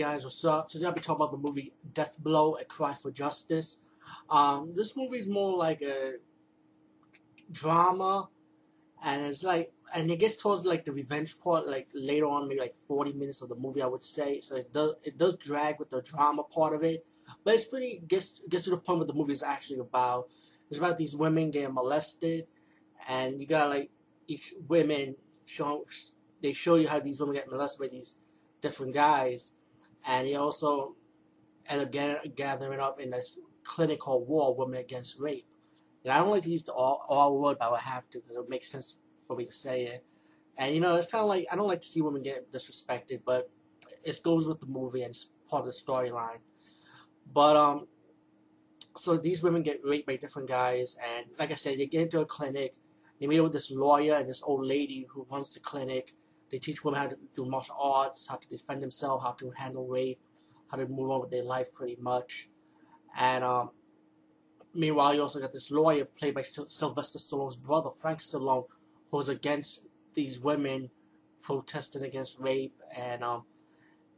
guys, what's up? Today I'll be talking about the movie Death Blow, A Cry for Justice. Um, this movie is more like a drama, and it's like, and it gets towards like the revenge part, like later on, maybe like 40 minutes of the movie, I would say. So it does, it does drag with the drama part of it, but it's pretty gets gets to the point what the movie is actually about. It's about these women getting molested, and you got like each women show they show you how these women get molested by these different guys and he also ended up gathering up in this clinic called War Women Against Rape. And I don't like to use the all, all word, but I would have to because it makes sense for me to say it. And you know, it's kind of like I don't like to see women get disrespected, but it goes with the movie and it's part of the storyline. But um, so these women get raped by different guys, and like I said, they get into a clinic. They meet up with this lawyer and this old lady who runs the clinic, they teach women how to do martial arts, how to defend themselves, how to handle rape, how to move on with their life pretty much. And um, meanwhile, you also got this lawyer played by Sylvester Stallone's brother, Frank Stallone, who was against these women protesting against rape. And um,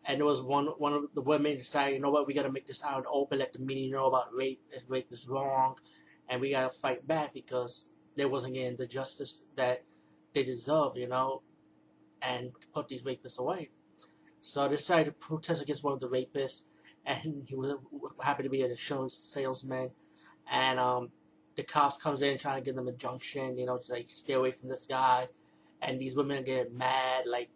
and it was one one of the women decided, you know what, we got to make this out in open, let the media know about rape. Rape is wrong, and we got to fight back because they wasn't getting the justice that they deserve, you know and put these rapists away. So they decided to protest against one of the rapists, and he was happy to be an insurance salesman. And um, the cops comes in trying to give them a junction, you know, to like stay away from this guy. And these women are getting mad, like,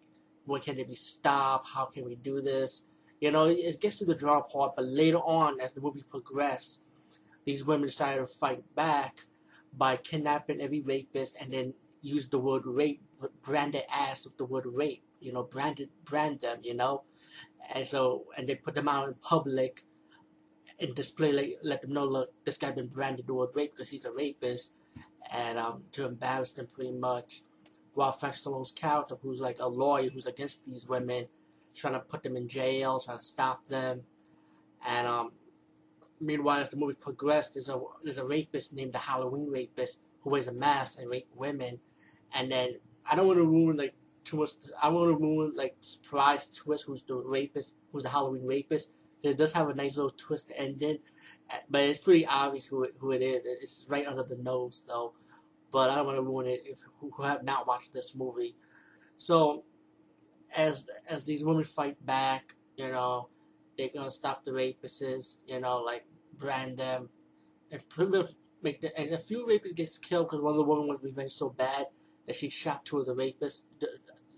when can they be stopped? How can we do this? You know, it gets to the draw part, but later on, as the movie progressed, these women decided to fight back by kidnapping every rapist and then use the word rape, brand their ass with the word rape, you know, branded, brand them, you know, and so and they put them out in public and display, like, let them know, look, this guy been branded the word rape because he's a rapist, and um, to embarrass them pretty much. While Frank Stallone's character, who's like a lawyer who's against these women, trying to put them in jail, trying to stop them, and um, meanwhile, as the movie progressed, there's a there's a rapist named the Halloween rapist who wears a mask and rape women, and then I don't want to ruin like too much. I want to ruin like surprise twist who's the rapist, who's the Halloween rapist. Because it does have a nice little twist ending, eh, but it's pretty obvious who it, who it is. It's right under the nose though, but I don't want to ruin it if who have not watched this movie. So as as these women fight back, you know, they're gonna stop the rapists. You know, like brand them and pretty much make the, and a few rapists gets killed because one of the women was revenge so bad that she shot two of the rapists. The,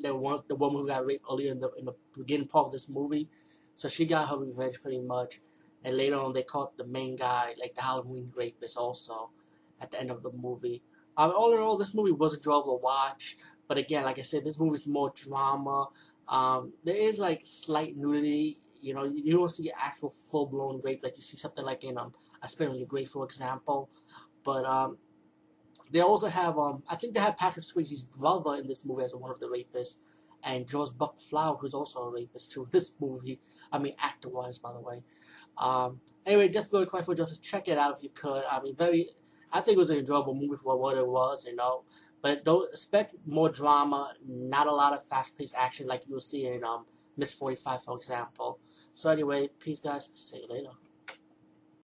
the one, the woman who got raped earlier in the in the beginning part of this movie, so she got her revenge pretty much. And later on, they caught the main guy, like the Halloween rapist, also at the end of the movie. Um, all in all, this movie was enjoyable to watch. But again, like I said, this movie is more drama. Um, there is like slight nudity. You know, you don't see actual full blown rape like you see something like in um, on Your Grave, for example. But um, they also have, um, I think they have Patrick Swayze's brother in this movie as one of the rapists, and George Buck Flower, who's also a rapist too. This movie, I mean, actor-wise, by the way. Um, anyway, Death Blow Cry for Justice. Check it out if you could. I mean, very, I think it was an enjoyable movie for what it was, you know. But don't expect more drama, not a lot of fast-paced action like you'll see in um, Miss 45, for example. So anyway, peace, guys. See you later.